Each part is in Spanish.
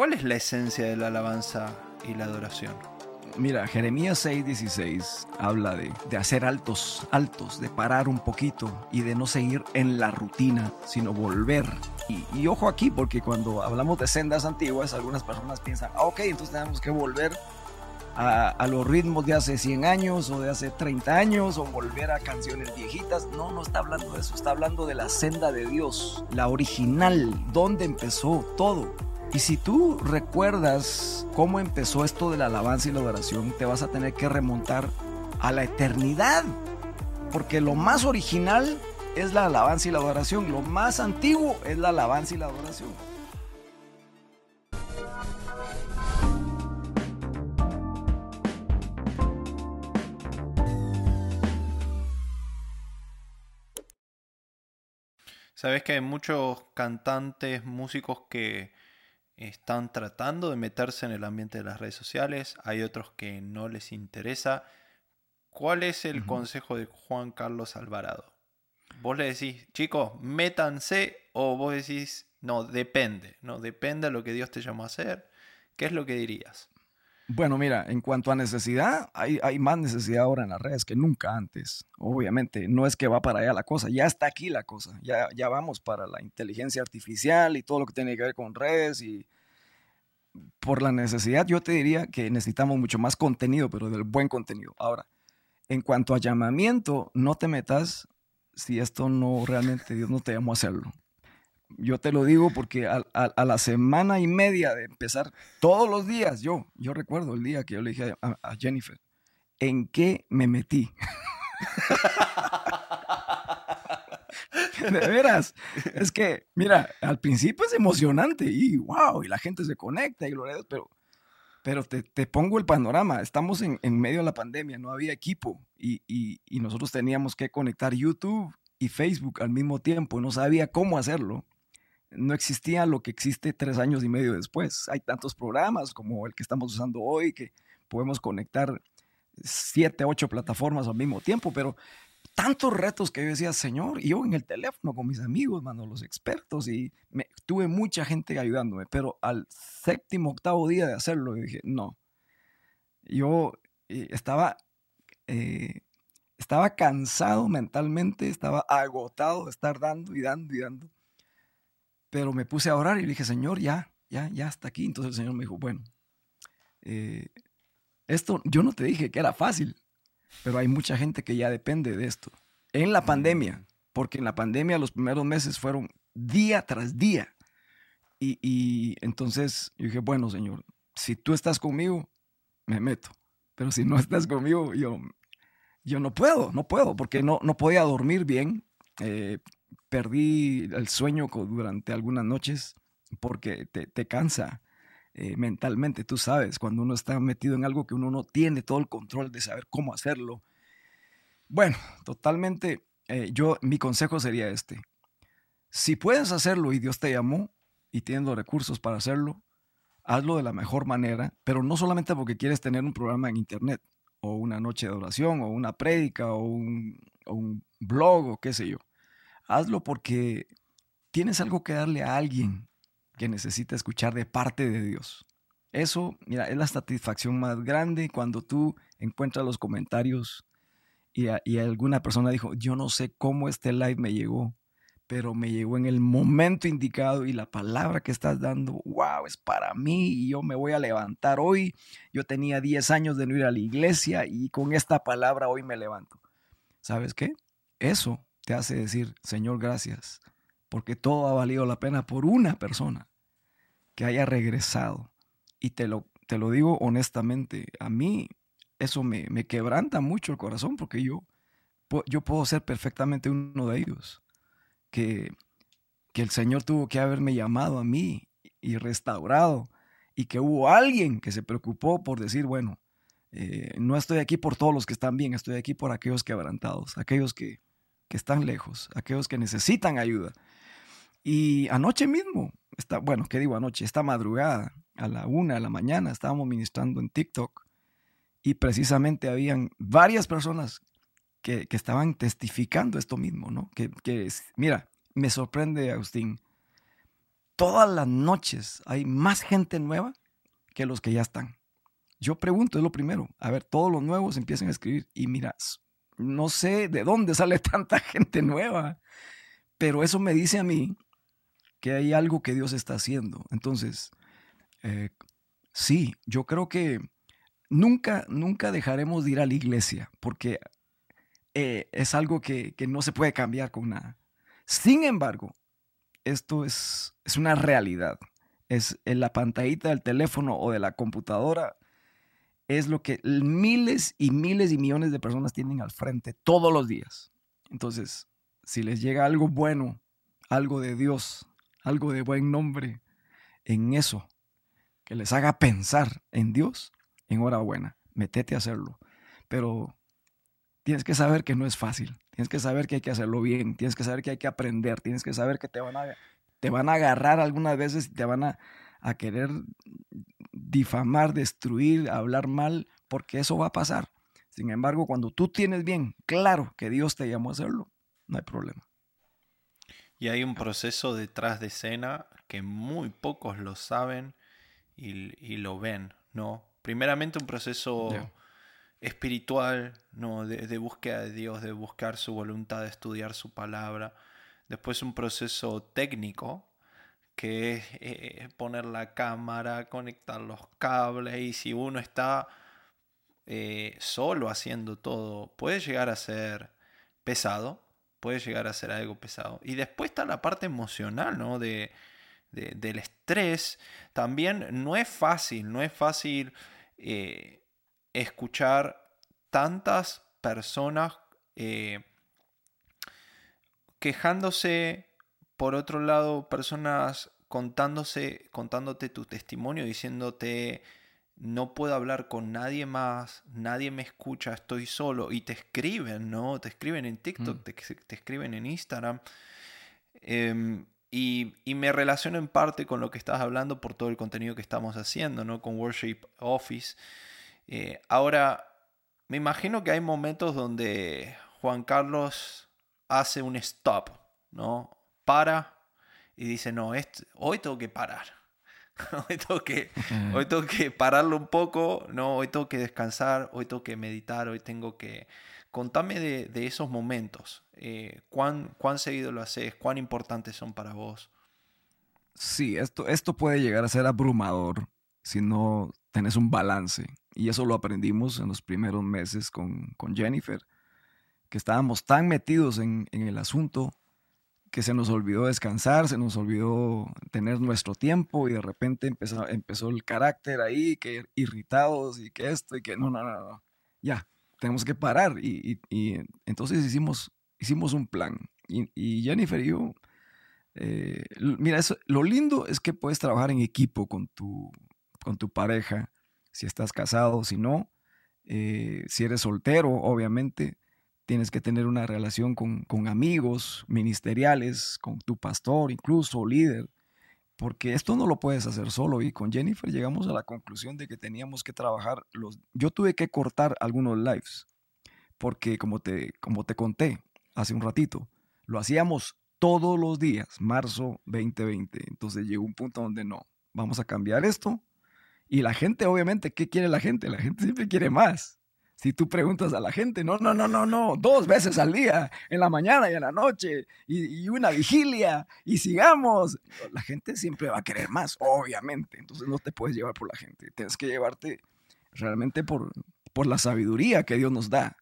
¿Cuál es la esencia de la alabanza y la adoración? Mira, Jeremías 6:16 habla de, de, hacer altos, altos, de parar un poquito y de no seguir en la rutina, sino volver. Y, y ojo aquí, porque cuando hablamos de sendas antiguas, algunas personas piensan, ah, ok, entonces tenemos que volver a, a, los ritmos de hace 100 años o de hace 30 años o volver a canciones viejitas. No, no está hablando de eso, está hablando de la senda de Dios, la original, donde empezó todo. Y si tú recuerdas cómo empezó esto de la alabanza y la adoración, te vas a tener que remontar a la eternidad. Porque lo más original es la alabanza y la adoración. Lo más antiguo es la alabanza y la adoración. Sabes que hay muchos cantantes, músicos que están tratando de meterse en el ambiente de las redes sociales, hay otros que no les interesa. ¿Cuál es el uh -huh. consejo de Juan Carlos Alvarado? Vos le decís, chicos, métanse, o vos decís, no, depende, no, depende de lo que Dios te llamó a hacer. ¿Qué es lo que dirías? Bueno, mira, en cuanto a necesidad, hay, hay, más necesidad ahora en las redes que nunca antes. Obviamente, no es que va para allá la cosa, ya está aquí la cosa, ya, ya vamos para la inteligencia artificial y todo lo que tiene que ver con redes y por la necesidad yo te diría que necesitamos mucho más contenido, pero del buen contenido. Ahora, en cuanto a llamamiento, no te metas si esto no realmente Dios no te llamó a hacerlo. Yo te lo digo porque a, a, la semana y media de empezar todos los días, yo, yo recuerdo el día que yo le dije a, Jennifer, ¿en qué me metí? de veras, es que, mira, al principio es emocionante y wow, y la gente se conecta y Dios, pero, pero te, te pongo el panorama, estamos en, en, medio de la pandemia, no había equipo y, y, y nosotros teníamos que conectar YouTube y Facebook al mismo tiempo, no sabía cómo hacerlo no existía lo que existe tres años y medio después. Hay tantos programas como el que estamos usando hoy que podemos conectar siete, ocho plataformas al mismo tiempo, pero tantos retos que yo decía, Señor, y yo en el teléfono con mis amigos, mano, los expertos, y tuve mucha gente ayudándome, pero al séptimo, octavo día de hacerlo, dije, no. Yo eh, estaba, eh, estaba cansado mentalmente, estaba agotado de estar dando y dando y dando pero me puse a orar y le dije, Señor, ya, ya, ya está aquí. Entonces el Señor me dijo, bueno, eh, esto yo no te dije que era fácil, pero hay mucha gente que ya depende de esto. En la pandemia, porque en la pandemia los primeros meses fueron día tras día. Y, y entonces yo dije, bueno, Señor, si tú estás conmigo, me meto. Pero si no estás conmigo, yo, yo no puedo, no puedo, porque no, no podía dormir bien. Eh, perdí el sueño durante algunas noches porque te, te cansa eh, mentalmente, tú sabes, cuando uno está metido en algo que uno no tiene todo el control de saber cómo hacerlo. Bueno, totalmente, eh, yo, mi consejo sería este. Si puedes hacerlo y Dios te llamó y tienes los recursos para hacerlo, hazlo de la mejor manera, pero no solamente porque quieres tener un programa en internet o una noche de oración o una prédica o un, o un blog o qué sé yo hazlo porque tienes algo que darle a alguien que necesita escuchar de parte de Dios. Eso, mira, es la satisfacción más grande cuando tú encuentras los comentarios y, y alguna persona dijo, yo no sé cómo este live me llegó, pero me llegó en el momento indicado y la palabra que estás dando, wow, es para mí y yo me voy a levantar hoy. Yo tenía 10 años de no ir a la iglesia y con esta palabra hoy me levanto. ¿Sabes qué? Eso te hace decir, Señor, gracias, porque todo ha valido la pena por una persona que haya regresado. Y te lo, te lo digo honestamente, a mí eso me, me quebranta mucho el corazón porque yo, yo puedo ser perfectamente uno de ellos. Que, que el Señor tuvo que haberme llamado a mí y restaurado y que hubo alguien que se preocupó por decir, bueno, eh, no estoy aquí por todos los que están bien, estoy aquí por aquellos quebrantados, aquellos que, que están lejos, aquellos que necesitan ayuda. Y anoche mismo, está, bueno, ¿qué digo anoche? Esta madrugada, a la una de la mañana, estábamos ministrando en TikTok y precisamente habían varias personas que, que estaban testificando esto mismo, ¿no? Que, que, mira, me sorprende, Agustín, todas las noches hay más gente nueva que los que ya están. Yo pregunto, es lo primero. A ver, todos los nuevos empiezan a escribir y mira, no sé de dónde sale tanta gente nueva, pero eso me dice a mí que hay algo que Dios está haciendo. Entonces, eh, sí, yo creo que nunca, nunca dejaremos de ir a la iglesia porque eh, es algo que, no se puede cambiar con nada. Sin embargo, esto es, es una realidad. Es en la pantallita del teléfono o de la computadora. Es lo que miles y miles y millones de personas tienen al frente todos los días. Entonces, si les llega algo bueno, algo de Dios, algo de buen nombre en eso, que les haga pensar en Dios, enhorabuena, metete a hacerlo. Pero tienes que saber que no es fácil, tienes que saber que hay que hacerlo bien, tienes que saber que hay que aprender, tienes que saber que te van a, te van a agarrar algunas veces y te van a, a querer difamar, destruir, hablar mal, porque eso va a pasar. Sin embargo, cuando tú tienes bien claro que Dios te llamó a hacerlo, no hay problema. Y hay un proceso detrás de escena que muy pocos lo saben y, lo ven, ¿no? Primeramente un proceso espiritual, ¿no? De, búsqueda de Dios, de buscar su voluntad, de estudiar su palabra. Después un proceso técnico, que eh, poner la cámara, conectar los cables, y si uno está eh, solo haciendo todo, puede llegar a ser pesado, puede llegar a ser algo pesado. Y después está la parte emocional, ¿no? De, del estrés. También no es fácil, no es fácil eh, escuchar tantas personas eh, quejándose, por otro lado, personas contándose, contándote tu testimonio, diciéndote no puedo hablar con nadie más, nadie me escucha, estoy solo. Y te escriben, ¿no? Te escriben en TikTok, mm. te, escriben en Instagram. Em, y, me relaciono en parte con lo que estás hablando por todo el contenido que estamos haciendo, ¿no? Con Worship Office. Eh, ahora, me imagino que hay momentos donde Juan Carlos hace un stop, ¿no? Para y dice, no, hoy tengo que parar hoy, tengo que, hoy tengo que pararlo un poco, ¿no? Hoy tengo que descansar, hoy tengo que meditar, hoy tengo que... Contame de, esos momentos. Eh, ¿cuán, ¿Cuán seguido lo haces? ¿Cuán importantes son para vos? Sí, esto, esto puede llegar a ser abrumador si no tenés un balance. Y eso lo aprendimos en los primeros meses con, con Jennifer, que estábamos tan metidos en, en el asunto que se nos olvidó descansar, se nos olvidó tener nuestro tiempo y de repente empezó, empezó el carácter ahí, que irritados y que esto y que no, no, no, no. ya, tenemos que parar. Y, entonces hicimos, hicimos un plan. Y, Jennifer y yo, eh, mira, eso, lo lindo es que puedes trabajar en equipo con tu, con tu pareja, si estás casado, si no, eh, si eres soltero, obviamente tienes que tener una relación con, amigos ministeriales, con tu pastor, incluso líder, porque esto no lo puedes hacer solo. Y con Jennifer llegamos a la conclusión de que teníamos que trabajar los... Yo tuve que cortar algunos lives, porque como te, como te conté hace un ratito, lo hacíamos todos los días, marzo 2020. Entonces llegó un punto donde no, vamos a cambiar esto. Y la gente, obviamente, ¿qué quiere la gente? La gente siempre quiere más. Si tú preguntas a la gente, no, no, no, no, no, dos veces al día, en la mañana y en la noche, y, una vigilia, y sigamos, la gente siempre va a querer más, obviamente. Entonces no te puedes llevar por la gente, tienes que llevarte realmente por, por la sabiduría que Dios nos da.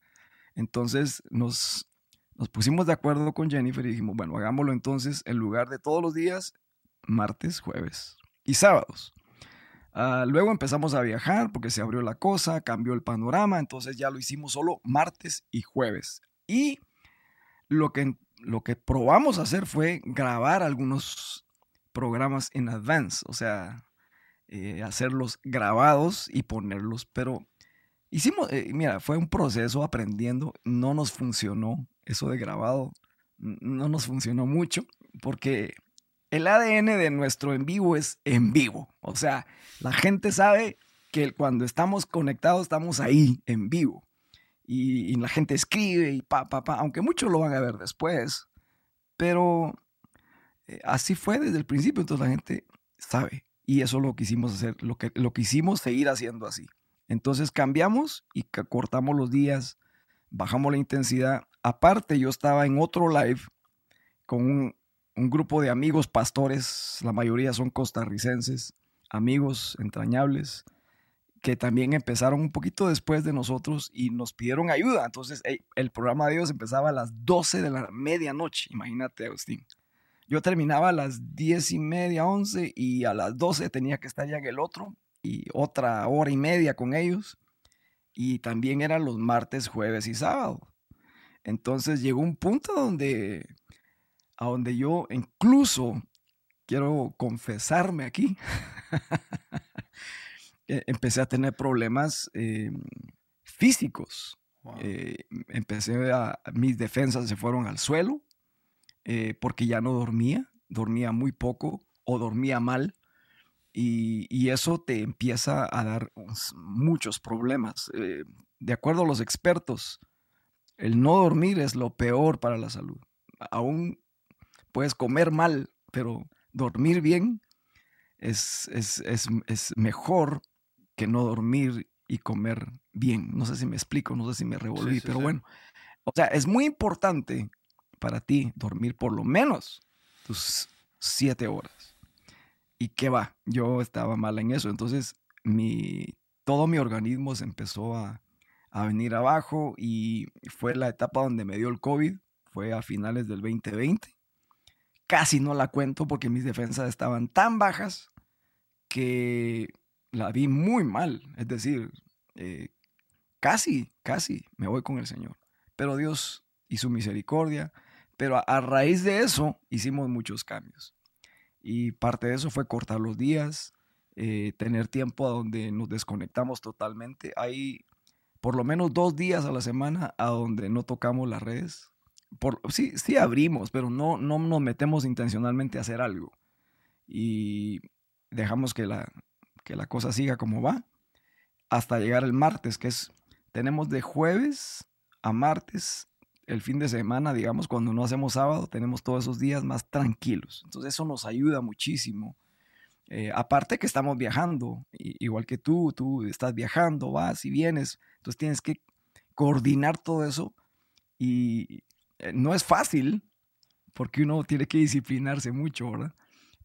Entonces nos, nos pusimos de acuerdo con Jennifer y dijimos, bueno, hagámoslo entonces en lugar de todos los días, martes, jueves y sábados. Ah, luego empezamos a viajar porque se abrió la cosa, cambió el panorama, entonces ya lo hicimos solo martes y jueves. Y lo que, lo que probamos a hacer fue grabar algunos programas en advance, o sea, eh, hacerlos grabados y ponerlos, pero hicimos, eh, mira, fue un proceso aprendiendo, no nos funcionó eso de grabado, no nos funcionó mucho porque el ADN de nuestro en vivo es en vivo. O sea, la gente sabe que cuando estamos conectados estamos ahí, en vivo. Y, la gente escribe y pa, pa, pa, aunque muchos lo van a ver después. Pero eh, así fue desde el principio, entonces la gente sabe. Y eso lo quisimos hacer, lo que, lo quisimos seguir haciendo así. Entonces cambiamos y cortamos los días, bajamos la intensidad. Aparte, yo estaba en otro live con un, un grupo de amigos pastores, la mayoría son costarricenses, amigos entrañables, que también empezaron un poquito después de nosotros y nos pidieron ayuda. Entonces, el programa de ellos empezaba a las 12 de la medianoche, imagínate, Agustín. Yo terminaba a las 10 y media, 11 y a las 12 tenía que estar ya en el otro y otra hora y media con ellos. Y también eran los martes, jueves y sábado. Entonces llegó un punto donde, a donde yo incluso quiero confesarme aquí. E, empecé a tener problemas eh, físicos. Eh, empecé a, mis defensas se fueron al suelo eh, porque ya no dormía, dormía muy poco o dormía mal. Y, eso te empieza a dar muchos problemas. de acuerdo a los expertos, el no dormir es lo peor para la salud. Aún puedes comer mal, pero dormir bien es, es, es mejor que no dormir y comer bien. No sé si me explico, no sé si me revolví, pero bueno. O sea, es muy importante para ti dormir por lo menos tus siete horas. ¿Y qué va? Yo estaba mal en eso. Entonces, mi, todo mi organismo se empezó a, a venir abajo y fue la etapa donde me dio el COVID. Fue a finales del 2020. Casi no la cuento porque mis defensas estaban tan bajas que la vi muy mal. Es decir, eh, casi, casi me voy con el Señor. Pero Dios y su misericordia. Pero a, raíz de eso hicimos muchos cambios. Y parte de eso fue cortar los días, eh, tener tiempo a donde nos desconectamos totalmente. Hay por lo menos dos días a la semana a donde no tocamos las redes. Por, sí, sí abrimos, pero no, no nos metemos intencionalmente a hacer algo. Y dejamos que la, que la cosa siga como va, hasta llegar el martes, que es, tenemos de jueves a martes, el fin de semana, digamos, cuando no hacemos sábado, tenemos todos esos días más tranquilos. Entonces eso nos ayuda muchísimo. Eh, aparte que estamos viajando, igual que tú, tú estás viajando, vas y vienes, entonces tienes que coordinar todo eso y no es fácil porque uno tiene que disciplinarse mucho, ¿verdad?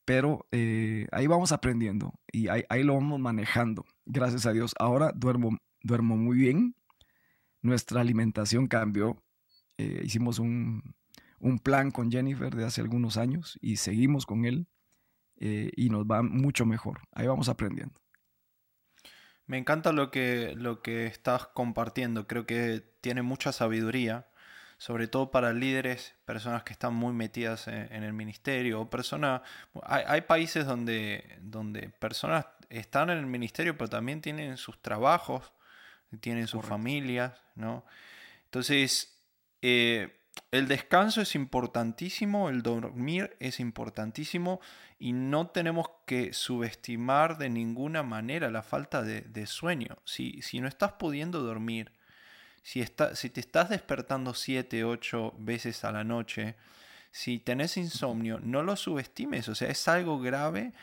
pero eh, ahí vamos aprendiendo y ahí, lo vamos manejando. Gracias a Dios. Ahora duermo, duermo muy bien. Nuestra alimentación cambió. Eh, hicimos un, plan con Jennifer de hace algunos años y seguimos con él eh, y nos va mucho mejor. Ahí vamos aprendiendo. Me encanta lo que, lo que estás compartiendo. Creo que tiene mucha sabiduría sobre todo para líderes, personas que están muy metidas en, el ministerio, o personas, hay, países donde, donde personas están en el ministerio, pero también tienen sus trabajos, tienen sus familias, ¿no? Entonces, eh, el descanso es importantísimo, el dormir es importantísimo y no tenemos que subestimar de ninguna manera la falta de, sueño. Si, si no estás pudiendo dormir, si, está, si te estás despertando 7, 8 veces a la noche, si tenés insomnio, no lo subestimes, o sea, es algo grave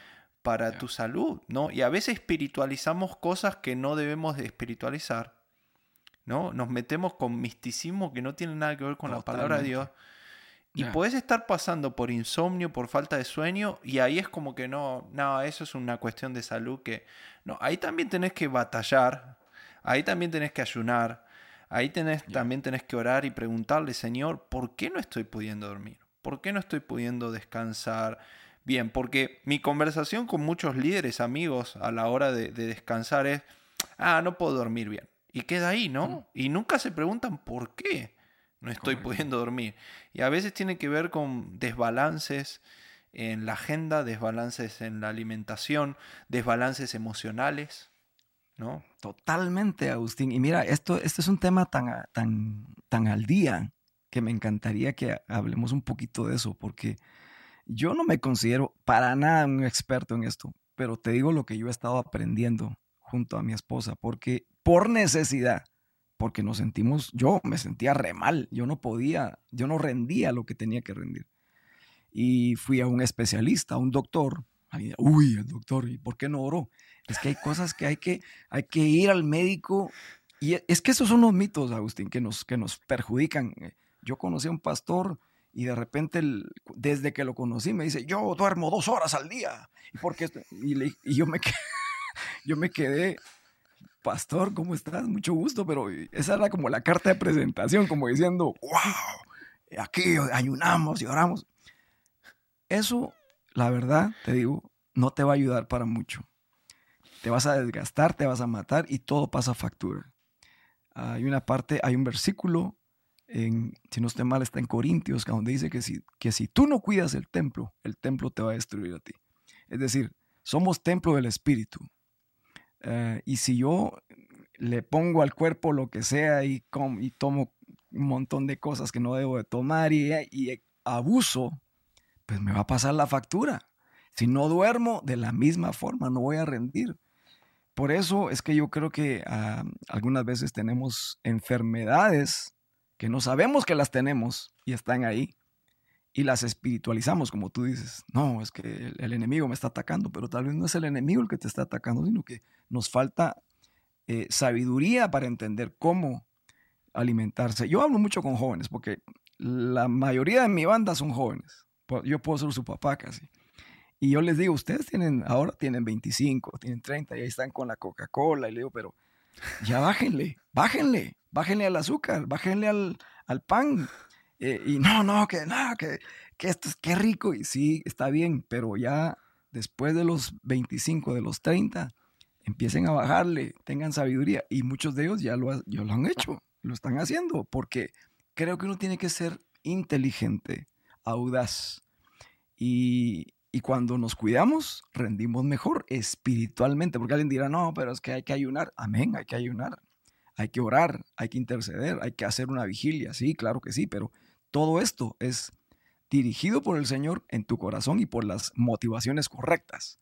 para tu salud, ¿no? Y a veces espiritualizamos cosas que no debemos de espiritualizar, ¿no? Nos metemos con misticismo que no tiene nada que ver con la palabra de Dios. Y puedes estar pasando por insomnio, por falta de sueño, y ahí es como que no, no, eso es una cuestión de salud que... No, ahí también tenés que batallar, ahí también tenés que ayunar, Ahí tenés, también tenés que orar y preguntarle, Señor, ¿por qué no estoy pudiendo dormir? ¿Por qué no estoy pudiendo descansar? Bien, porque mi conversación con muchos líderes, amigos, a la hora de, descansar es, ah, no puedo dormir bien. Y queda ahí, ¿no? Y nunca se preguntan por qué no estoy pudiendo dormir. Y a veces tiene que ver con desbalances en la agenda, desbalances en la alimentación, desbalances emocionales. ¿No? Totalmente, Agustín. Y mira, esto, este es un tema tan, tan, tan al día que me encantaría que hablemos un poquito de eso, porque yo no me considero para nada un experto en esto, pero te digo lo que yo he estado aprendiendo junto a mi esposa, porque por necesidad, porque nos sentimos, yo me sentía re mal, yo no podía, yo no rendía lo que tenía que rendir. y fui a un especialista, a un doctor. Uy, el doctor, ¿y por qué no oró? Es que hay cosas que hay que, hay que ir al médico. Y es que esos son los mitos, Agustín, que nos, que nos perjudican. Yo conocí a un pastor y de repente, desde que lo conocí, me dice, yo duermo dos horas al día. ¿Y, porque y, yo, me quedé, yo me quedé, pastor, ¿cómo estás? Mucho gusto, pero esa era como la carta de presentación, como diciendo, wow, aquí ayunamos y oramos. Eso, la verdad, te digo, no te va a ayudar para mucho. Te vas a desgastar, te vas a matar y todo pasa factura. Hay una parte, hay un versículo, en, si no estoy mal, está en Corintios, donde dice que si, que si tú no cuidas el templo, el templo te va a destruir a ti. Es decir, somos templo del Espíritu. Eh, y si yo le pongo al cuerpo lo que sea y, y tomo un montón de cosas que no debo de tomar y, y abuso, pues me va a pasar la factura. Si no duermo de la misma forma, no voy a rendir. Por eso es que yo creo que ah, algunas veces tenemos enfermedades que no sabemos que las tenemos y están ahí y las espiritualizamos, como tú dices. No, es que el, enemigo me está atacando, pero tal vez no es el enemigo el que te está atacando, sino que nos falta eh, sabiduría para entender cómo alimentarse. Yo hablo mucho con jóvenes porque la mayoría de mi banda son jóvenes. Yo puedo ser su papá casi. Y yo les digo, ustedes tienen, ahora tienen 25, tienen 30 y ahí están con la Coca-Cola. Y le digo, pero ya bájenle, bájenle, bájenle al azúcar, bájenle al, al pan. Eh, y no, no, que no, que, que esto es qué rico. Y sí, está bien, pero ya después de los 25, de los 30, empiecen a bajarle, tengan sabiduría. Y muchos de ellos ya lo, ya lo han hecho, lo están haciendo, porque creo que uno tiene que ser inteligente audaz. Y, cuando nos cuidamos, rendimos mejor espiritualmente, porque alguien dirá, no, pero es que hay que ayunar. Amén, hay que ayunar. Hay que orar, hay que interceder, hay que hacer una vigilia. Sí, claro que sí, pero todo esto es dirigido por el Señor en tu corazón y por las motivaciones correctas.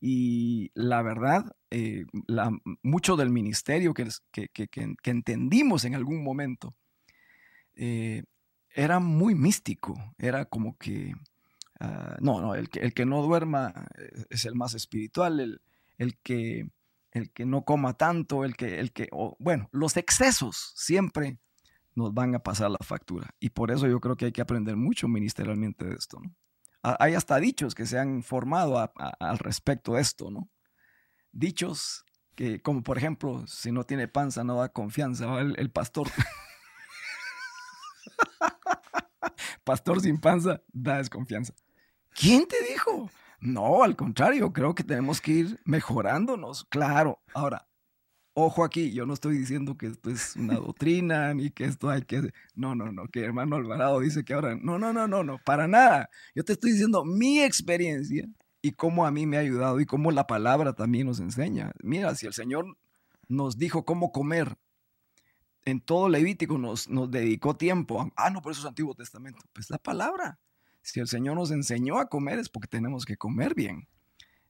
Y la verdad, eh, la, mucho del ministerio que, que, entendimos en algún momento eh, era muy místico, era como que, ah, no, no, el que, el que no duerma eh, es el más espiritual, el, el, que, el que no coma tanto, el que, el que bueno, los excesos siempre nos van a pasar la factura. Y por eso yo creo que hay que aprender mucho ministerialmente de esto, ¿no? Hay hasta dichos que se han formado al respecto de esto, ¿no? Dichos que, como por ejemplo, si no tiene panza, no da confianza. El pastor Pastor sin panza da desconfianza. ¿Quién te dijo? No, al contrario, creo que tenemos que ir mejorándonos. Claro. Ahora, ojo aquí, yo no estoy diciendo que esto es una doctrina ni que esto hay que. No, no, no, que hermano Alvarado dice que ahora. No, no, no, no, no, para nada. Yo te estoy diciendo mi experiencia y cómo a mí me ha ayudado y cómo la palabra también nos enseña. Mira, si el Señor nos dijo cómo comer en todo Levítico nos, nos dedicó tiempo. ah, no, por eso es Antiguo Testamento. Pues la palabra. Si el Señor nos enseñó a comer es porque tenemos que comer bien.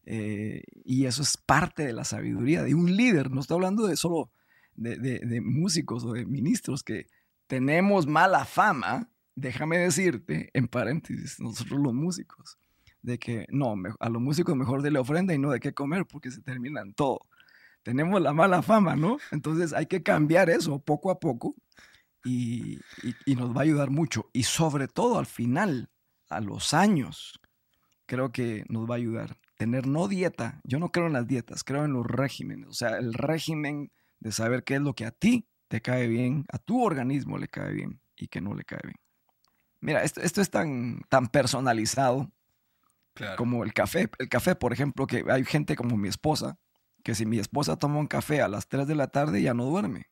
Eh, y eso es parte de la sabiduría de un líder. No estoy hablando de solo de, de, músicos o de ministros que tenemos mala fama. Déjame decirte, en paréntesis, nosotros los músicos, de que no, a los músicos mejor de la ofrenda y no de qué comer porque se terminan todo tenemos la mala fama, ¿no? Entonces hay que cambiar eso poco a poco y, nos va a ayudar mucho. Y sobre todo al final, a los años, creo que nos va a ayudar. Tener no dieta, yo no creo en las dietas, creo en los regímenes, o sea, el régimen de saber qué es lo que a ti te cae bien, a tu organismo le cae bien y que no le cae bien. Mira, esto, esto es tan, tan personalizado como el café. El café, por ejemplo, que hay gente como mi esposa que si mi esposa toma un café a las 3 de la tarde ya no duerme.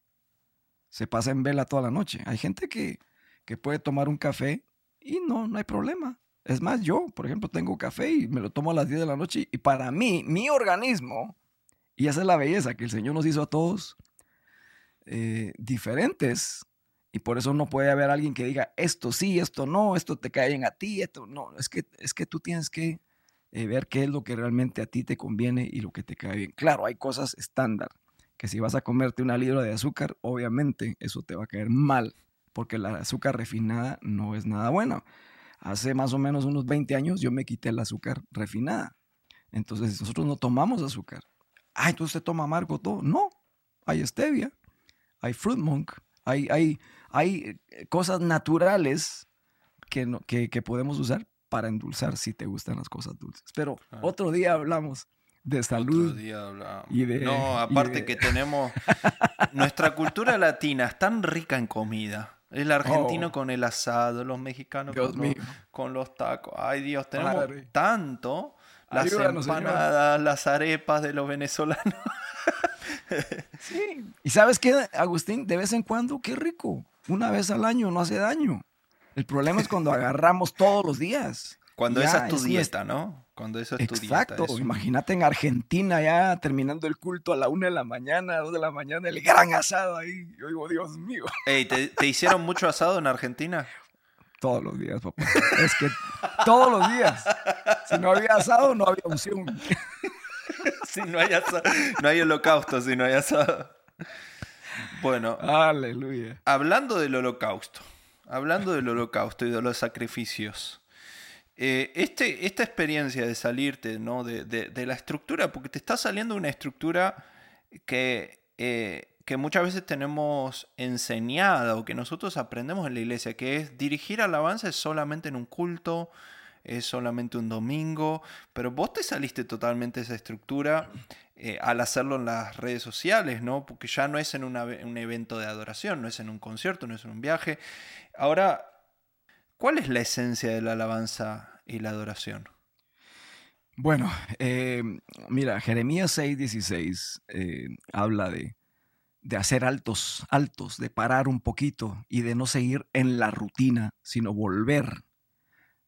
Se pasa en vela toda la noche. Hay gente que, que puede tomar un café y no, no hay problema. Es más, yo, por ejemplo, tengo café y me lo tomo a las 10 de la noche y para mí, mi organismo, y esa es la belleza que el Señor nos hizo a todos eh, diferentes, y por eso no puede haber alguien que diga esto sí, esto no, esto te cae bien a ti, esto no. Es que, es que tú tienes que eh, ver qué es lo que realmente a ti te conviene y lo que te cae bien. Claro, hay cosas estándar, que si vas a comerte una libra de azúcar, obviamente eso te va a caer mal, porque la azúcar refinada no es nada bueno. hace más o menos unos 20 años yo me quité el azúcar refinada. Entonces nosotros no tomamos azúcar. Ah, entonces usted toma amargo todo. No, hay stevia, hay fruit monk, hay, hay, hay eh, cosas naturales que, no, que, que podemos usar para endulzar si te gustan las cosas dulces. Pero Ah. otro día hablamos de salud. Otro día hablamos. y de- no, y aparte de- que tenemos... Nuestra cultura latina es tan rica en comida. El argentino Oh. con el asado, los mexicanos con, los, mío. con los tacos. Ay Dios, tenemos tanto. Las Ayúdanos, Señor. empanadas, las arepas de los venezolanos. Sí. ¿Y sabes qué, Agustín? De vez en cuando, qué rico. Una vez al año no hace daño. El problema es cuando agarramos todos los días. Cuando Ya, esa es tu es dieta, ¿no? Cuando eso es Exacto. es Imagínate en Argentina ya terminando el culto a la una de la mañana, dos de la mañana, el gran asado ahí. Yo digo, Dios mío. Ey, ¿te, te hicieron mucho asado en Argentina? Todos los días, papá. Es que todos los días. Si no había asado, no había unción. Si no hay asado, no hay holocausto, si no hay asado. Bueno, Aleluya. hablando del holocausto, hablando del holocausto y de los sacrificios, eh, este, esta experiencia de salirte ¿no? de, de- la estructura, porque te está saliendo una estructura que, eh, que muchas veces tenemos enseñada o que nosotros aprendemos en la iglesia, que es dirigir alabanza solamente en un culto, es solamente un domingo, pero vos te saliste totalmente de esa estructura eh, al hacerlo en las redes sociales, ¿no? Porque ya no es en una- un evento de adoración, no es en un concierto, no es en un viaje. Ahora, ¿cuál es la esencia de la alabanza y la adoración? Bueno, eh, mira, Jeremías 6:16 eh, habla de, de hacer altos, altos, de parar un poquito y de no seguir en la rutina, sino volver.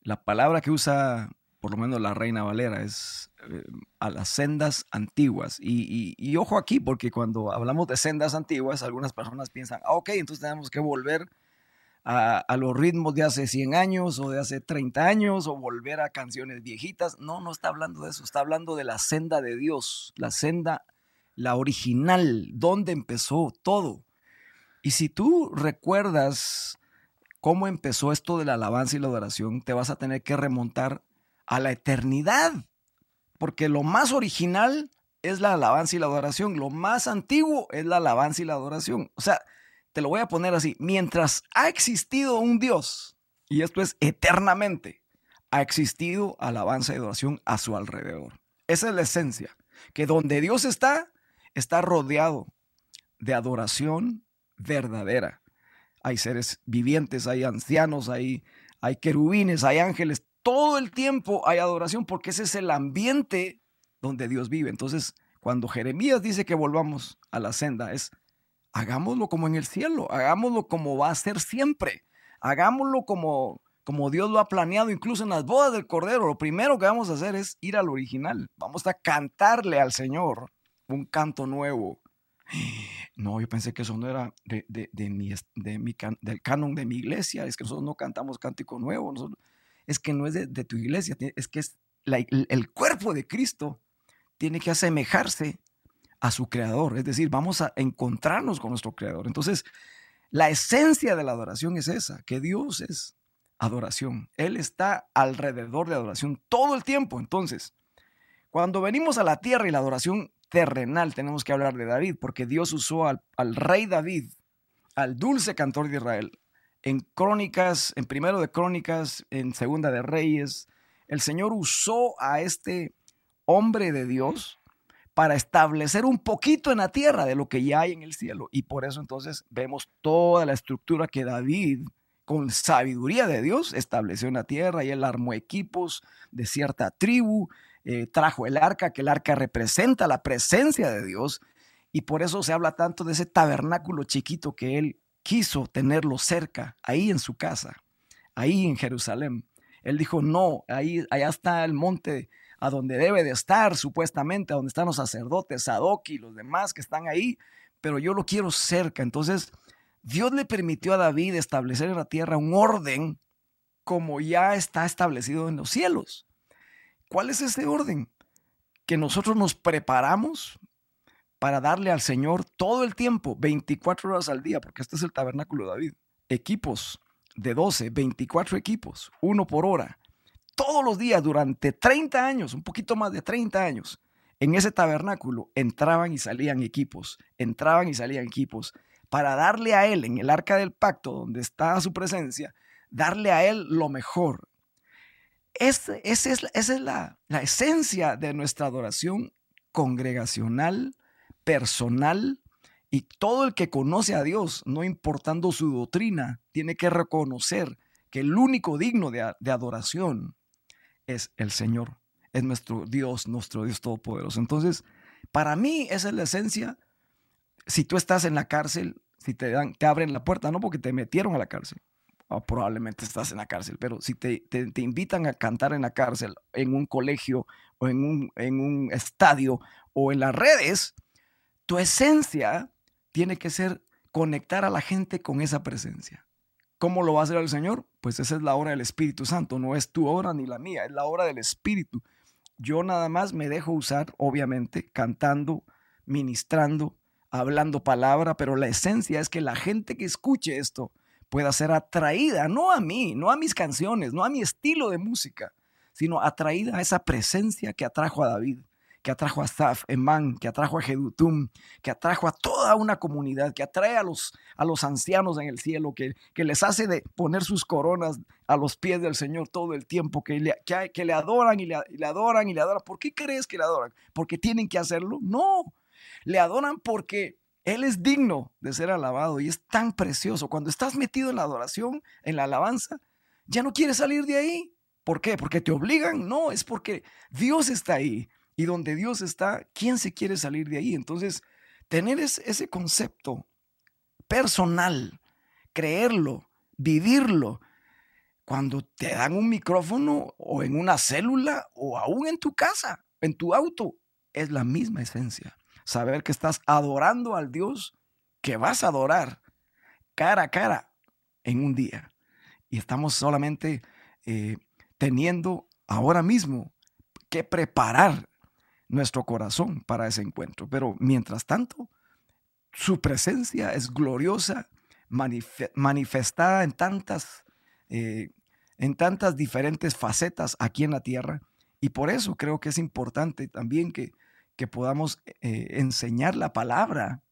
La palabra que usa, por lo menos la Reina Valera, es eh, a las sendas antiguas. Y, y- ojo aquí, porque cuando hablamos de sendas antiguas, algunas personas piensan, ah, ok, entonces tenemos que volver a, a los ritmos de hace 100 años o de hace 30 años o volver a canciones viejitas. No, no está hablando de eso, está hablando de la senda de Dios, la senda, la original, donde empezó todo. Y si tú recuerdas cómo empezó esto de la alabanza y la adoración, te vas a tener que remontar a la eternidad, porque lo más original es la alabanza y la adoración, lo más antiguo es la alabanza y la adoración. O sea, te lo voy a poner así, mientras ha existido un Dios, y esto es eternamente, ha existido alabanza y adoración a su alrededor. Esa es la esencia, que donde Dios está, está rodeado de adoración verdadera. Hay seres vivientes, hay ancianos, hay, hay querubines, hay ángeles, todo el tiempo hay adoración porque ese es el ambiente donde Dios vive. Entonces, cuando Jeremías dice que volvamos a la senda, es hagámoslo como en el cielo, hagámoslo como va a ser siempre, hagámoslo como, como Dios lo ha planeado, incluso en las bodas del Cordero. Lo primero que vamos a hacer es ir al original, vamos a cantarle al Señor un canto nuevo. No, yo pensé que eso no era de, mi, de mi can- del canon de mi iglesia, es que nosotros no cantamos cántico nuevo, es que no es de, tu iglesia, es que el cuerpo de Cristo tiene que asemejarse a su creador, es decir, vamos a encontrarnos con nuestro creador. Entonces, la esencia de la adoración es esa, que Dios es adoración. Él está alrededor de adoración todo el tiempo. Entonces, cuando venimos a la tierra y la adoración terrenal, tenemos que hablar de David, porque Dios usó al, al rey David, al dulce cantor de Israel, en crónicas, en primero de crónicas, en segunda de reyes. El Señor usó a este hombre de Dios para establecer un poquito en la tierra de lo que ya hay en el cielo. Y por eso entonces vemos toda la estructura que David, con sabiduría de Dios, estableció en la tierra y él armó equipos de cierta tribu, eh, trajo el arca, que el arca representa la presencia de Dios. Y por eso se habla tanto de ese tabernáculo chiquito que él quiso tenerlo cerca, ahí en su casa, ahí en Jerusalén. Él dijo, no, ahí, allá está el monte a donde debe de estar, supuestamente, a donde están los sacerdotes, Sadoc y los demás que están ahí, pero yo lo quiero cerca. Entonces, Dios le permitió a David establecer en la tierra un orden como ya está establecido en los cielos. ¿Cuál es ese orden? Que nosotros nos preparamos para darle al Señor todo el tiempo, 24 horas al día, porque este es el tabernáculo de David. Equipos de 12, 24 equipos, uno por hora, todos los días durante 30 años, un poquito más de 30 años. En ese tabernáculo entraban y salían equipos, entraban y salían equipos, para darle a Él en el arca del pacto, donde está su presencia, darle a Él lo mejor. esa es, la, la esencia de nuestra adoración congregacional, personal, y todo el que conoce a Dios, no importando su doctrina, tiene que reconocer que el único digno de, adoración es el Señor, es nuestro Dios, nuestro Dios Todopoderoso. Entonces, para mí esa es la esencia. Si tú estás en la cárcel, si te, dan, te abren la puerta, no porque te metieron a la cárcel, o probablemente estás en la cárcel, pero si te, te, invitan a cantar en la cárcel, en un colegio, o en un, en un estadio, o en las redes, tu esencia tiene que ser conectar a la gente con esa presencia. ¿Cómo lo va a hacer el Señor? Pues esa es la obra del Espíritu Santo, no es tu obra ni la mía, es la obra del Espíritu. Yo nada más me dejo usar, obviamente, cantando, ministrando, hablando palabra, pero la esencia es que la gente que escuche esto pueda ser atraída, no a mí, no a mis canciones, no a mi estilo de música, sino atraída a esa presencia que atrajo a David, que atrajo a Zaf, Emán, que atrajo a Jedutum, que atrajo a toda una comunidad, que atrae a los, a los ancianos en el cielo, que, que les hace de poner sus coronas a los pies del Señor todo el tiempo, que le, que, le adoran y le, adoran y le adoran. ¿Por qué crees que le adoran? ¿Porque tienen que hacerlo? No, le adoran porque Él es digno de ser alabado y es tan precioso. Cuando estás metido en la adoración, en la alabanza, ya no quieres salir de ahí. ¿Por qué? ¿Porque te obligan? No, es porque Dios está ahí. Y donde Dios está, ¿quién se quiere salir de ahí? Entonces, tener ese concepto personal, creerlo, vivirlo, cuando te dan un micrófono o en una célula o aún en tu casa, en tu auto, es la misma esencia. Saber que estás adorando al Dios que vas a adorar cara a cara en un día. Y estamos solamente eh, teniendo ahora mismo que preparar nuestro corazón para ese encuentro. Pero mientras tanto, su presencia es gloriosa, manifestada en tantas, eh, en tantas diferentes facetas aquí en la tierra. Y por eso creo que es importante también que, que podamos eh, enseñar la palabra.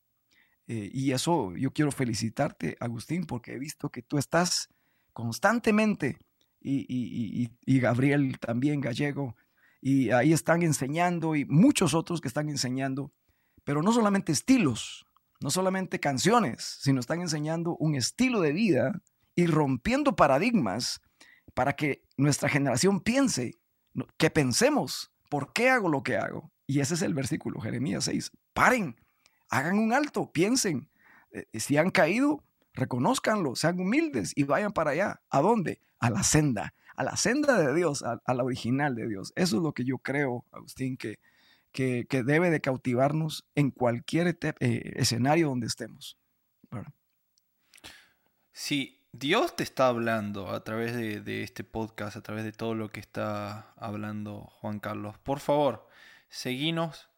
Eh, y eso yo quiero felicitarte, Agustín, porque he visto que tú estás constantemente, y, y, y Gabriel también, gallego, y ahí están enseñando y muchos otros que están enseñando, pero no solamente estilos, no solamente canciones, sino están enseñando un estilo de vida y rompiendo paradigmas para que nuestra generación piense, que pensemos, ¿por qué hago lo que hago? Y ese es el versículo, Jeremías 6. Paren, hagan un alto, piensen. Eh, si han caído, reconózcanlo, sean humildes y vayan para allá. ¿A dónde? A la senda, a la senda de Dios, a, la original de Dios. Eso es lo que yo creo, Agustín, que, que, debe de cautivarnos en cualquier eh, escenario donde estemos. Si Dios te está hablando a través de, de, este podcast, a través de todo lo que está hablando Juan Carlos. Por favor, seguinos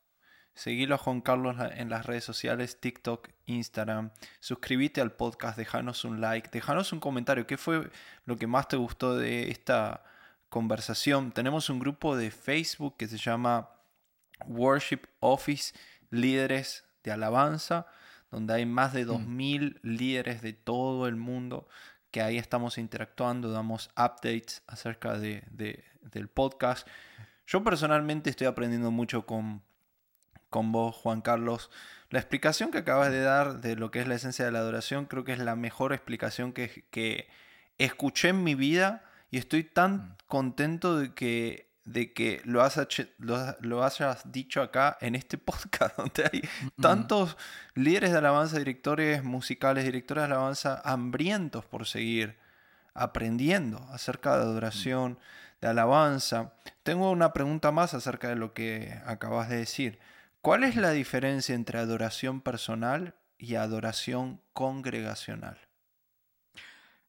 Seguilo a Juan Carlos en las redes sociales, TikTok, Instagram. Suscríbete al podcast, dejanos un like, dejanos un comentario. ¿Qué fue lo que más te gustó de esta conversación? Tenemos un grupo de Facebook que se llama Worship Office Líderes de Alabanza, donde hay más de 2.000 mm. líderes de todo el mundo que ahí estamos interactuando, damos updates acerca de, del podcast. Yo personalmente estoy aprendiendo mucho con con vos, Juan Carlos. La explicación que acabas de dar de lo que es la esencia de la adoración creo que es la mejor explicación que, que escuché en mi vida y estoy tan mm. contento de que, de que lo, has, lo, hayas dicho acá en este podcast, donde hay mm. tantos líderes de alabanza, directores musicales, directores de alabanza hambrientos por seguir aprendiendo acerca de adoración, de alabanza. Tengo una pregunta más acerca de lo que acabas de decir. ¿Cuál es la diferencia entre adoración personal y adoración congregacional?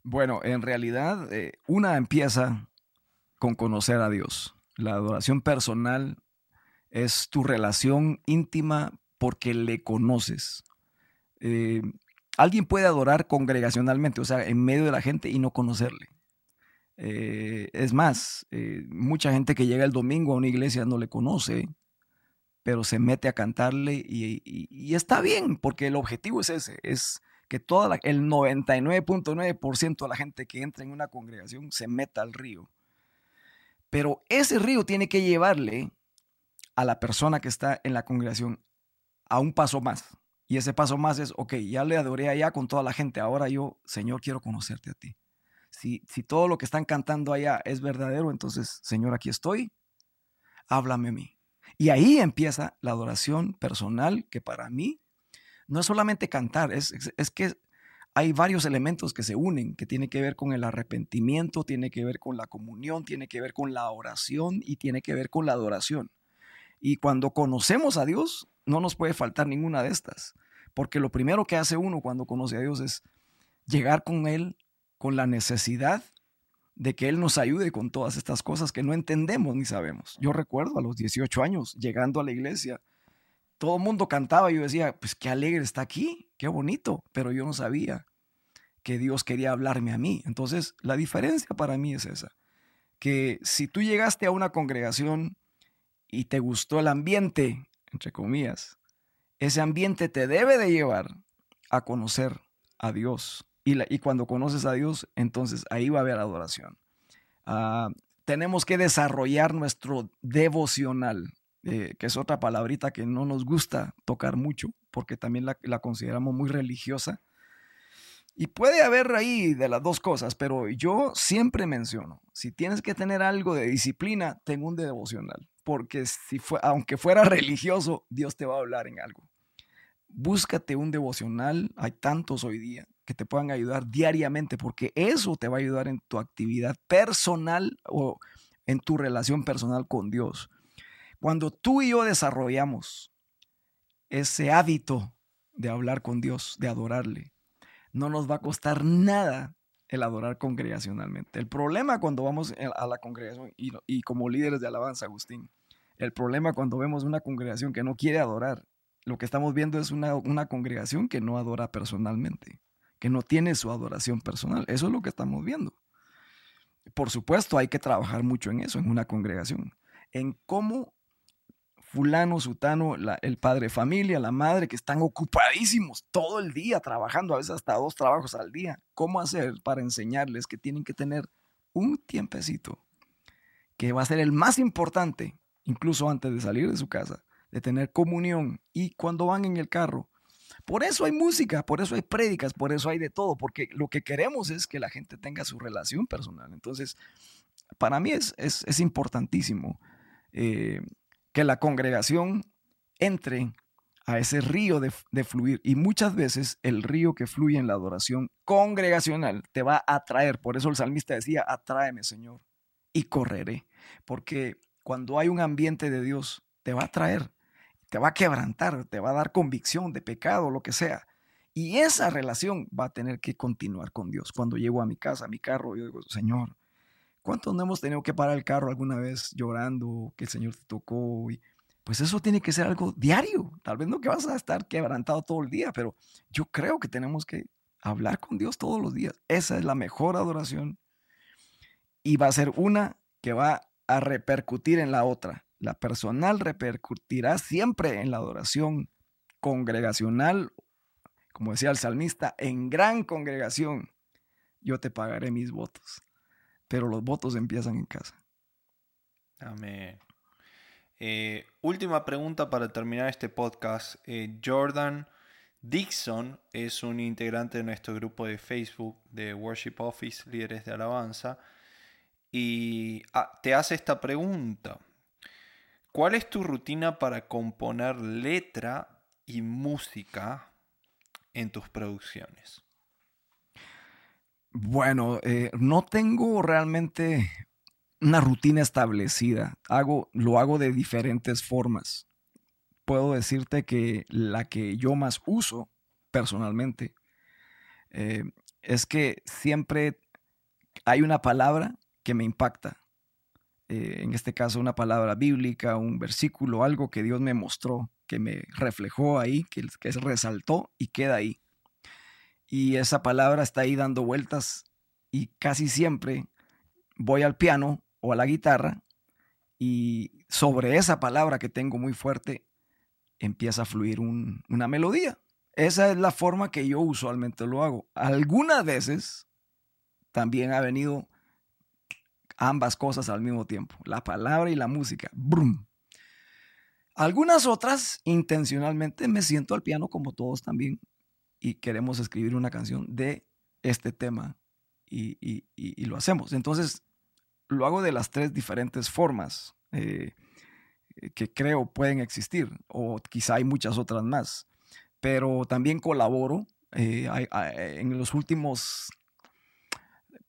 Bueno, en realidad eh, una empieza con conocer a Dios. La adoración personal es tu relación íntima porque le conoces. Eh, alguien puede adorar congregacionalmente, o sea, en medio de la gente y no conocerle. Eh, es más, mucha gente que llega el domingo a una iglesia no le conoce, pero se mete a cantarle y, está bien, porque el objetivo es ese, es que toda el 99.9% de la gente que entra en una congregación se meta al río. Pero ese río tiene que llevarle a la persona que está en la congregación a un paso más. Y ese paso más es, ok, ya le adoré allá con toda la gente, ahora yo, Señor, quiero conocerte a ti. Si, si todo lo que están cantando allá es verdadero, entonces, Señor, aquí estoy, háblame a mí. Y ahí empieza la adoración personal que para mí no es solamente cantar, es, es, que hay varios elementos que se unen, que tiene que ver con el arrepentimiento, tiene que ver con la comunión, tiene que ver con la oración y tiene que ver con la adoración. Y cuando conocemos a Dios, no nos puede faltar ninguna de estas, porque lo primero que hace uno cuando conoce a Dios es llegar con Él con la necesidad de que Él nos ayude con todas estas cosas que no entendemos ni sabemos. Yo recuerdo a los 18 años llegando a la iglesia, todo el mundo cantaba y yo decía, pues qué alegre está aquí, qué bonito, pero yo no sabía que Dios quería hablarme a mí. Entonces, la diferencia para mí es esa, que si tú llegaste a una congregación y te gustó el ambiente, entre comillas, ese ambiente te debe de llevar a conocer a Dios y, cuando conoces a Dios, entonces ahí va a haber adoración. Ah, tenemos que desarrollar nuestro devocional, eh, que es otra palabrita que no nos gusta tocar mucho, porque también la, consideramos muy religiosa. Y puede haber ahí de las dos cosas, pero yo siempre menciono, si tienes que tener algo de disciplina, ten un devocional, porque si fue, aunque fuera religioso, Dios te va a hablar en algo. Búscate un devocional, hay tantos hoy día, que te puedan ayudar diariamente, porque eso te va a ayudar en tu actividad personal o en tu relación personal con Dios. Cuando tú y yo desarrollamos ese hábito de hablar con Dios, de adorarle, no nos va a costar nada el adorar congregacionalmente. El problema cuando vamos a la congregación y, como líderes de alabanza, Agustín, el problema cuando vemos una congregación que no quiere adorar, lo que estamos viendo es una, una congregación que no adora personalmente que no tiene su adoración personal. Eso es lo que estamos viendo. Por supuesto, hay que trabajar mucho en eso, en una congregación, en cómo fulano, sutano, el padre de familia, la madre, que están ocupadísimos todo el día trabajando, a veces hasta dos trabajos al día. ¿Cómo hacer para enseñarles que tienen que tener un tiempecito que va a ser el más importante, incluso antes de salir de su casa, de tener comunión y cuando van en el carro, por eso hay música, por eso hay prédicas, por eso hay de todo, porque lo que queremos es que la gente tenga su relación personal. Entonces, para mí es, es, importantísimo eh, que la congregación entre a ese río de, de, fluir. Y muchas veces el río que fluye en la adoración congregacional te va a atraer. Por eso el salmista decía, atráeme Señor y correré. Porque cuando hay un ambiente de Dios, te va a atraer te va a quebrantar, te va a dar convicción de pecado, lo que sea. Y esa relación va a tener que continuar con Dios. Cuando llego a mi casa, a mi carro, yo digo, Señor, ¿cuántos no hemos tenido que parar el carro alguna vez llorando que el Señor te tocó? Pues eso tiene que ser algo diario. Tal vez no que vas a estar quebrantado todo el día, pero yo creo que tenemos que hablar con Dios todos los días. Esa es la mejor adoración y va a ser una que va a repercutir en la otra. La personal repercutirá siempre en la adoración congregacional, como decía el salmista, en gran congregación. Yo te pagaré mis votos, pero los votos empiezan en casa. Amén. Eh, última pregunta para terminar este podcast. Eh, Jordan Dixon es un integrante de nuestro grupo de Facebook de Worship Office, líderes de alabanza, y ah, te hace esta pregunta. ¿Cuál es tu rutina para componer letra y música en tus producciones? Bueno, eh, no tengo realmente una rutina establecida. Hago, lo hago de diferentes formas. Puedo decirte que la que yo más uso personalmente eh, es que siempre hay una palabra que me impacta. Eh, en este caso una palabra bíblica, un versículo, algo que Dios me mostró, que me reflejó ahí, que, que resaltó y queda ahí. y esa palabra está ahí dando vueltas y casi siempre voy al piano o a la guitarra y sobre esa palabra que tengo muy fuerte empieza a fluir una melodía. Esa es la forma que yo usualmente lo hago. Algunas veces también ha venido ambas cosas al mismo tiempo, la palabra y la música. Brum. Algunas otras, intencionalmente, me siento al piano como todos también y queremos escribir una canción de este tema y, lo hacemos. Entonces, lo hago de las tres diferentes formas eh, que creo pueden existir, o quizá hay muchas otras más, pero también colaboro. Eh, en los últimos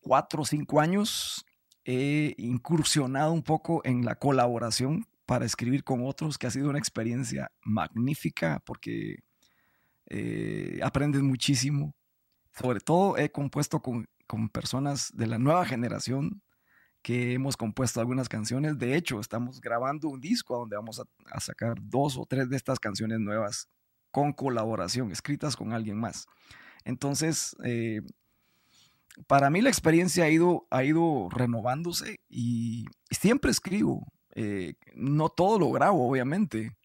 cuatro o cinco años he incursionado un poco en la colaboración para escribir con otros, que ha sido una experiencia magnífica porque eh, aprendes muchísimo. Sobre todo he compuesto con, personas de la nueva generación que hemos compuesto algunas canciones. De hecho, estamos grabando un disco donde vamos a, sacar dos o tres de estas canciones nuevas con colaboración, escritas con alguien más. Entonces, eh, para mí la experiencia ha ido, ha ido renovándose y, siempre escribo. Eh, no todo lo grabo, obviamente,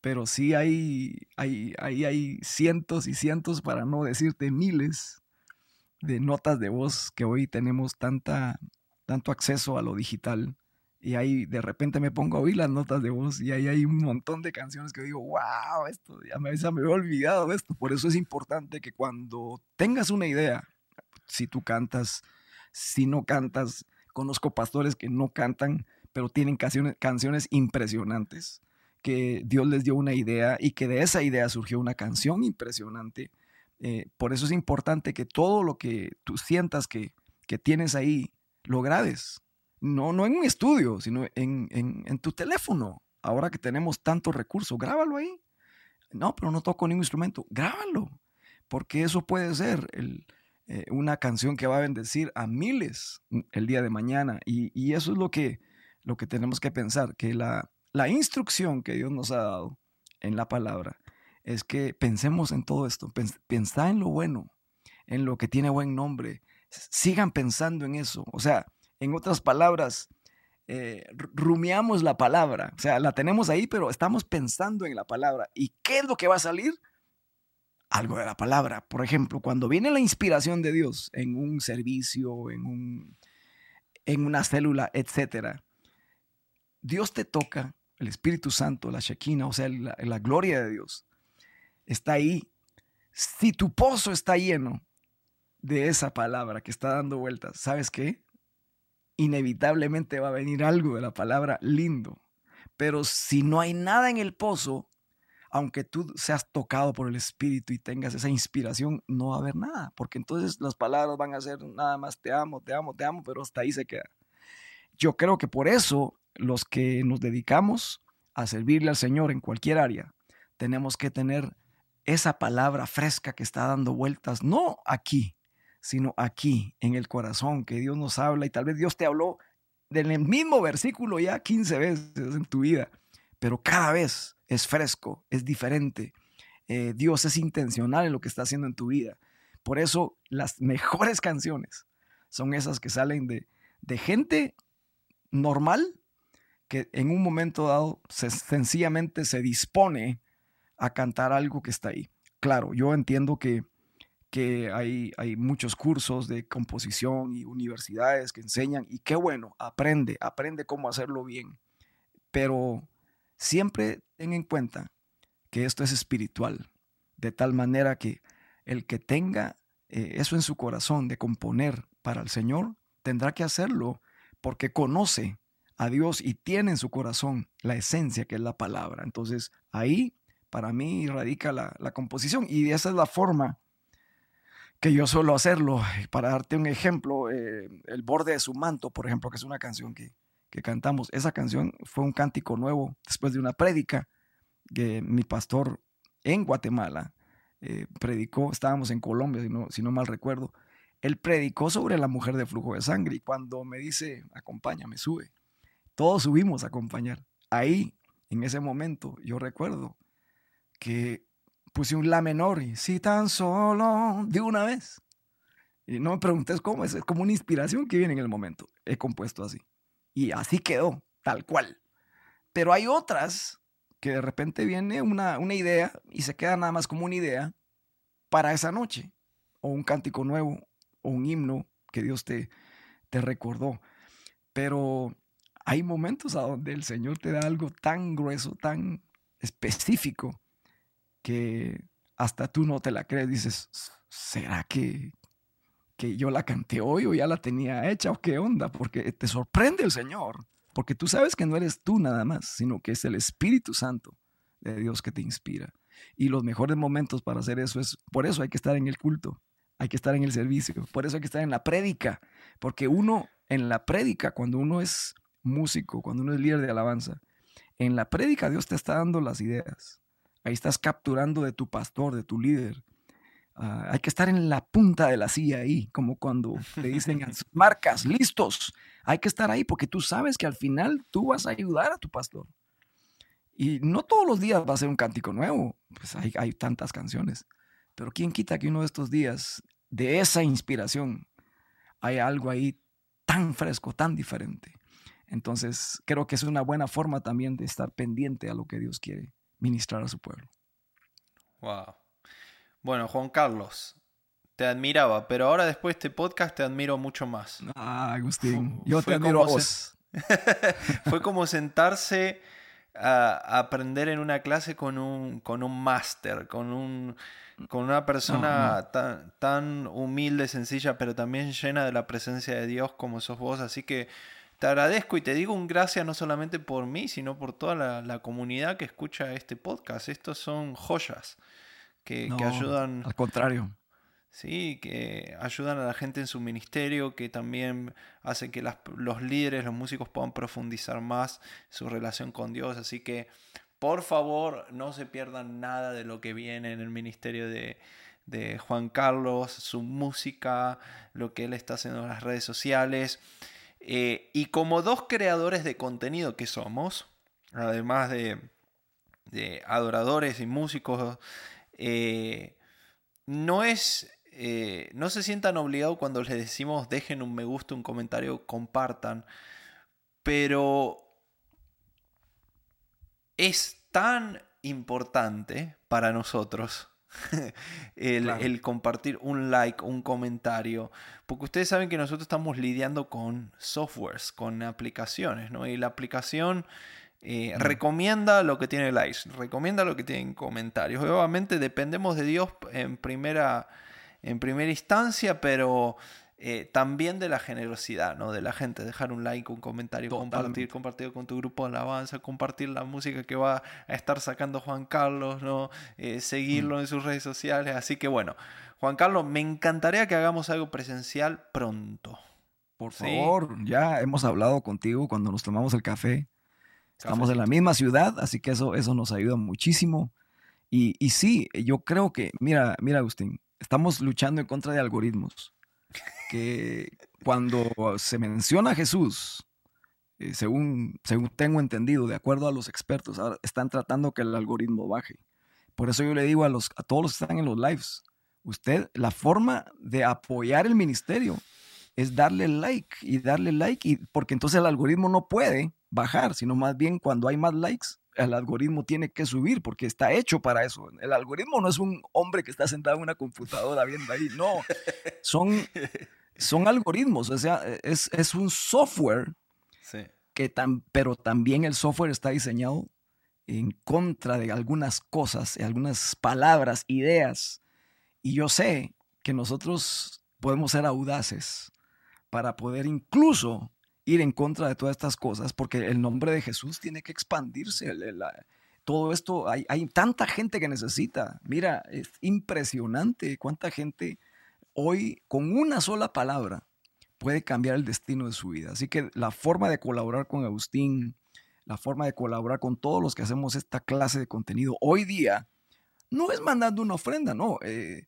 pero sí hay, hay, hay, hay cientos y cientos, para no decirte miles, de notas de voz que hoy tenemos tanta, tanto acceso a lo digital. Y ahí de repente me pongo a oír las notas de voz y ahí hay un montón de canciones que digo, wow, esto ya me, ya me he olvidado de esto. Por eso es importante que cuando tengas una idea, si tú cantas, si no cantas, conozco pastores que no cantan, pero tienen canciones, canciones impresionantes que Dios les dio una idea y que de esa idea surgió una canción impresionante. Eh, por eso es importante que todo lo que tú sientas que, tienes ahí, lo grabes. No, no en un estudio, sino en, tu teléfono. Ahora que tenemos tantos recursos, grábalo ahí. No, pero no toco ningún instrumento. Grábalo. Porque eso puede ser eh, una canción que va a bendecir a miles el día de mañana. Y, y eso es lo que, lo que tenemos que pensar, que la, la instrucción que Dios nos ha dado en la palabra es que pensemos en todo esto, pensá en lo bueno, en lo que tiene buen nombre, sigan pensando en eso. O sea, en otras palabras, eh, rumiamos la palabra, o sea, la tenemos ahí, pero estamos pensando en la palabra. ¿Y qué es lo que va a salir? Algo de la palabra. Por ejemplo, cuando viene la inspiración de Dios en un servicio, en, un, en una célula, etc., Dios te toca el Espíritu Santo, la Shekinah, o sea, la, gloria de Dios, está ahí. Si tu pozo está lleno de esa palabra que está dando vueltas, ¿sabes qué? Inevitablemente va a venir algo de la palabra lindo. Pero si no hay nada en el pozo, aunque tú seas tocado por el Espíritu y tengas esa inspiración, no va a haber nada, porque entonces las palabras van a ser nada más te amo, te amo, te amo, pero hasta ahí se queda. Yo creo que por eso los que nos dedicamos a servirle al Señor en cualquier área, tenemos que tener esa palabra fresca que está dando vueltas, no aquí, sino aquí, en el corazón, que Dios nos habla y tal vez Dios te habló del mismo versículo ya 15 veces en tu vida, pero cada vez es fresco, es diferente. Eh, Dios es intencional en lo que está haciendo en tu vida. Por eso las mejores canciones son esas que salen de, de gente normal que en un momento dado sencillamente se dispone a cantar algo que está ahí. Claro, yo entiendo que, que hay, hay muchos cursos de composición y universidades que enseñan y qué bueno, aprende, aprende cómo hacerlo bien. Pero siempre ten en cuenta que esto es espiritual, de tal manera que el que tenga eh, eso en su corazón de componer para el Señor, tendrá que hacerlo porque conoce a Dios y tiene en su corazón la esencia que es la palabra. Entonces ahí para mí radica la, composición y esa es la forma que yo suelo hacerlo. Para darte un ejemplo, eh, El borde de su manto, por ejemplo, que es una canción que, cantamos. Esa canción fue un cántico nuevo después de una prédica que mi pastor en Guatemala eh, predicó, estábamos en Colombia, si no, si no mal recuerdo, él predicó sobre la mujer de flujo de sangre y cuando me dice, acompáñame, sube, todos subimos a acompañar. Ahí, en ese momento, yo recuerdo que puse un la menor y si tan solo de una vez. Y no me preguntes cómo, es, es como una inspiración que viene en el momento. He compuesto así. Y así quedó, tal cual. Pero hay otras que de repente viene una, una idea y se queda nada más como una idea para esa noche, o un cántico nuevo, o un himno que Dios te, te recordó. Pero hay momentos a donde el Señor te da algo tan grueso, tan específico, que hasta tú no te la crees. Dices, ¿será que, que yo la canté hoy o ya la tenía hecha o qué onda? Porque te sorprende el Señor. Porque tú sabes que no eres tú nada más, sino que es el Espíritu Santo de Dios que te inspira. Y los mejores momentos para hacer eso es, por eso hay que estar en el culto, hay que estar en el servicio, por eso hay que estar en la prédica, porque uno en la prédica, cuando uno es músico, cuando uno es líder de alabanza, en la prédica Dios te está dando las ideas. Ahí estás capturando de tu pastor, de tu líder. Ah, hay que estar en la punta de la silla ahí, como cuando te dicen marcas, listos. Hay que estar ahí porque tú sabes que al final tú vas a ayudar a tu pastor. Y no todos los días va a ser un cántico nuevo, pues hay, hay tantas canciones. Pero ¿quién quita que uno de estos días, de esa inspiración, hay algo ahí tan fresco, tan diferente? Entonces, creo que es una buena forma también de estar pendiente a lo que Dios quiere ministrar a su pueblo. Wow. Bueno, Juan Carlos, te admiraba, pero ahora después de este podcast te admiro mucho más. Ah, Agustín, yo te admiro a vos. Fue como sentarse a, aprender en una clase con un, con un máster, con, un, con una persona Tan, tan humilde, sencilla, pero también llena de la presencia de Dios como sos vos. Así que te agradezco y te digo un gracias no solamente por mí, sino por toda la, comunidad que escucha este podcast. Estos son joyas que, ayudan. Al contrario. Sí, que ayudan a la gente en su ministerio, que también hacen que los líderes, los músicos puedan profundizar más su relación con Dios. Así que, por favor, no se pierdan nada de lo que viene en el ministerio de, de Juan Carlos, su música, lo que él está haciendo en las redes sociales. Eh, y como dos creadores de contenido que somos, además de, adoradores y músicos, eh, no es... Eh, no se sientan obligados cuando les decimos dejen un me gusta, un comentario, compartan, pero es tan importante para nosotros el, compartir un like, un comentario, porque ustedes saben que nosotros estamos lidiando con softwares, con aplicaciones, ¿no? Y la aplicación eh, mm. recomienda lo que tiene likes, recomienda lo que tiene comentarios. Obviamente dependemos de Dios en primera, en primera instancia, pero eh, también de la generosidad, ¿no? De la gente, dejar un like, un comentario, compartir, compartir con tu grupo de alabanza, compartir la música que va a estar sacando Juan Carlos, ¿no? Eh, seguirlo mm. en sus redes sociales. Así que bueno, Juan Carlos, me encantaría que hagamos algo presencial pronto. Por favor, ya hemos hablado contigo cuando nos tomamos el café. Estamos en la misma ciudad, así que eso, eso nos ayuda muchísimo. Y, y sí, yo creo que, mira, mira, Agustín, estamos luchando en contra de algoritmos que cuando se menciona a Jesús, eh, según, según tengo entendido, de acuerdo a los expertos, ahora están tratando que el algoritmo baje. Por eso yo le digo a, los, a todos los que están en los lives, usted, la forma de apoyar el ministerio es darle like y darle like, y, porque entonces el algoritmo no puede bajar, sino más bien cuando hay más likes, el algoritmo tiene que subir porque está hecho para eso. El algoritmo no es un hombre que está sentado en una computadora viendo ahí, no, son son algoritmos, o sea, es, un software, que tan, pero también el software está diseñado en contra de algunas cosas, algunas palabras, ideas. Y yo sé que nosotros podemos ser audaces para poder incluso ir en contra de todas estas cosas, porque el nombre de Jesús tiene que expandirse. todo esto, hay, hay, tanta gente que necesita. Mira, es impresionante cuánta gente hoy con una sola palabra puede cambiar el destino de su vida. Así que la forma de colaborar con Agustín, la forma de colaborar con todos los que hacemos esta clase de contenido hoy día, no es mandando una ofrenda, no, eh,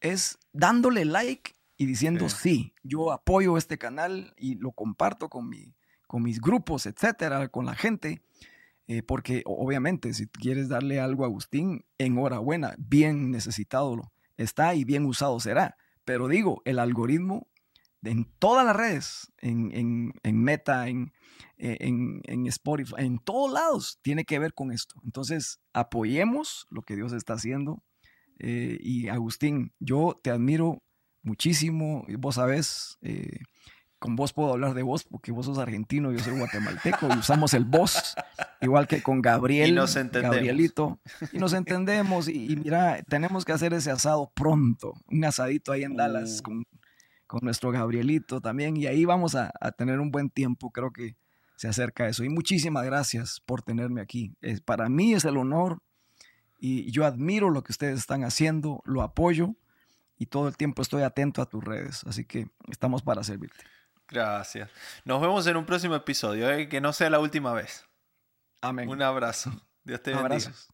es dándole like y diciendo sí. yo apoyo este canal y lo comparto con, mi, con mis grupos, etcétera, con la gente. eh, porque obviamente si quieres darle algo a Agustín, enhorabuena, bien necesitado está y bien usado será. Pero digo, el algoritmo en todas las redes, en, Meta, en, en, Spotify, en todos lados, tiene que ver con esto. Entonces, apoyemos lo que Dios está haciendo. Eh, y Agustín, yo te admiro muchísimo. Vos sabés, eh, con vos puedo hablar de vos porque vos sos argentino, yo soy guatemalteco y usamos el vos, igual que con Gabriel, y nos entendemos. Gabrielito, y nos entendemos. Y, mira, tenemos que hacer ese asado pronto, un asadito ahí en Dallas uh. con, con, nuestro Gabrielito también, y ahí vamos a, a, tener un buen tiempo, creo que se acerca eso. Y muchísimas gracias por tenerme aquí. Es, para mí es el honor y yo admiro lo que ustedes están haciendo, lo apoyo y todo el tiempo estoy atento a tus redes, así que estamos para servirte. Gracias. Nos vemos en un próximo episodio, ¿eh? que no sea la última vez. Amén. Un abrazo. Dios te bendiga. Abrazos.